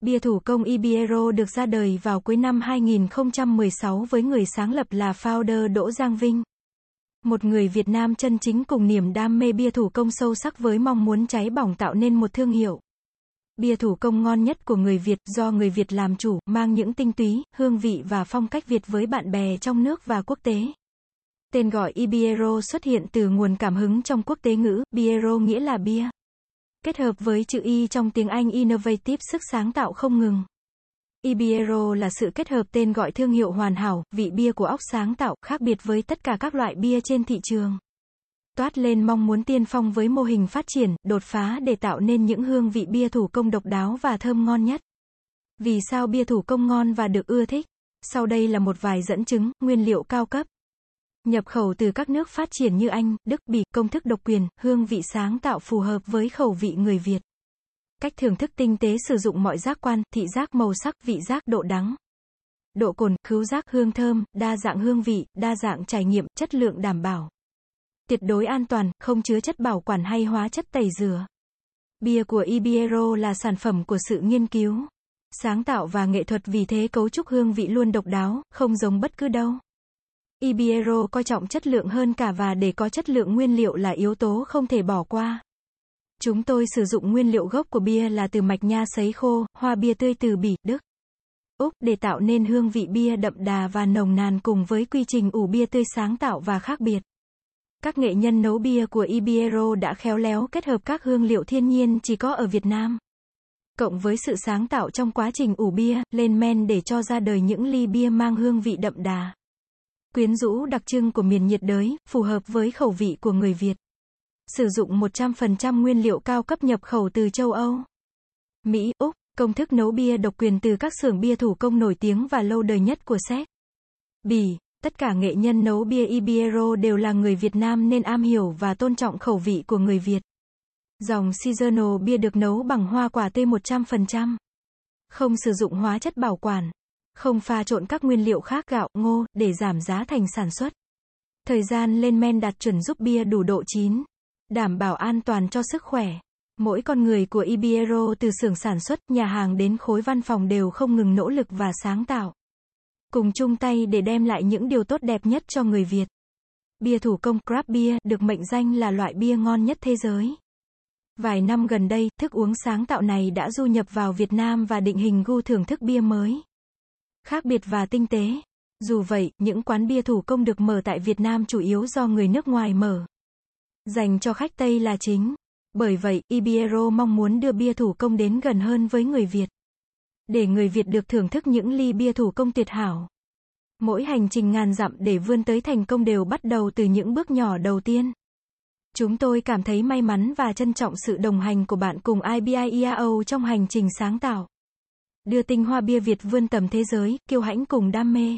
Bia thủ công Ibiero được ra đời vào cuối năm 2016 với người sáng lập là founder Đỗ Giang Vinh. Một người Việt Nam chân chính cùng niềm đam mê bia thủ công sâu sắc với mong muốn cháy bỏng tạo nên một thương hiệu. Bia thủ công ngon nhất của người Việt do người Việt làm chủ, mang những tinh túy, hương vị và phong cách Việt với bạn bè trong nước và quốc tế. Tên gọi Ibiero xuất hiện từ nguồn cảm hứng trong quốc tế ngữ, Biero nghĩa là bia. Kết hợp với chữ Y trong tiếng Anh Innovative sức sáng tạo không ngừng. Ibiero là sự kết hợp tên gọi thương hiệu hoàn hảo, vị bia của óc sáng tạo, khác biệt với tất cả các loại bia trên thị trường. Toát lên mong muốn tiên phong với mô hình phát triển, đột phá để tạo nên những hương vị bia thủ công độc đáo và thơm ngon nhất. Vì sao bia thủ công ngon và được ưa thích? Sau đây là một vài dẫn chứng, nguyên liệu cao cấp. Nhập khẩu từ các nước phát triển như Anh, Đức, Bỉ, công thức độc quyền, hương vị sáng tạo phù hợp với khẩu vị người Việt. Cách thưởng thức tinh tế sử dụng mọi giác quan, thị giác màu sắc, vị giác, độ đắng. Độ cồn, khứu giác, hương thơm, đa dạng hương vị, đa dạng trải nghiệm, chất lượng đảm bảo. Tuyệt đối an toàn, không chứa chất bảo quản hay hóa chất tẩy rửa. Bia của Ibiero là sản phẩm của sự nghiên cứu, sáng tạo và nghệ thuật vì thế cấu trúc hương vị luôn độc đáo, không giống bất cứ đâu. Ibiero coi trọng chất lượng hơn cả và để có chất lượng nguyên liệu là yếu tố không thể bỏ qua. Chúng tôi sử dụng nguyên liệu gốc của bia là từ mạch nha sấy khô, hoa bia tươi từ Bỉ, Đức. Úc để tạo nên hương vị bia đậm đà và nồng nàn cùng với quy trình ủ bia tươi sáng tạo và khác biệt. Các nghệ nhân nấu bia của Ibiero đã khéo léo kết hợp các hương liệu thiên nhiên chỉ có ở Việt Nam. Cộng với sự sáng tạo trong quá trình ủ bia, lên men để cho ra đời những ly bia mang hương vị đậm đà quyến rũ đặc trưng của miền nhiệt đới, phù hợp với khẩu vị của người Việt. Sử dụng 100% nguyên liệu cao cấp nhập khẩu từ châu Âu, Mỹ, Úc, công thức nấu bia độc quyền từ các xưởng bia thủ công nổi tiếng và lâu đời nhất của Séc. Bỉ, tất cả nghệ nhân nấu bia Ibiero đều là người Việt Nam nên am hiểu và tôn trọng khẩu vị của người Việt. Dòng seasonal bia được nấu bằng hoa quả tươi 100%. Không sử dụng hóa chất bảo quản không pha trộn các nguyên liệu khác gạo, ngô, để giảm giá thành sản xuất. Thời gian lên men đạt chuẩn giúp bia đủ độ chín, đảm bảo an toàn cho sức khỏe. Mỗi con người của Ibiero từ xưởng sản xuất, nhà hàng đến khối văn phòng đều không ngừng nỗ lực và sáng tạo. Cùng chung tay để đem lại những điều tốt đẹp nhất cho người Việt. Bia thủ công craft beer được mệnh danh là loại bia ngon nhất thế giới. Vài năm gần đây, thức uống sáng tạo này đã du nhập vào Việt Nam và định hình gu thưởng thức bia mới khác biệt và tinh tế. Dù vậy, những quán bia thủ công được mở tại Việt Nam chủ yếu do người nước ngoài mở. Dành cho khách Tây là chính. Bởi vậy, Ibiero mong muốn đưa bia thủ công đến gần hơn với người Việt. Để người Việt được thưởng thức những ly bia thủ công tuyệt hảo. Mỗi hành trình ngàn dặm để vươn tới thành công đều bắt đầu từ những bước nhỏ đầu tiên. Chúng tôi cảm thấy may mắn và trân trọng sự đồng hành của bạn cùng IBIEAO trong hành trình sáng tạo đưa tinh hoa bia Việt vươn tầm thế giới, kiêu hãnh cùng đam mê.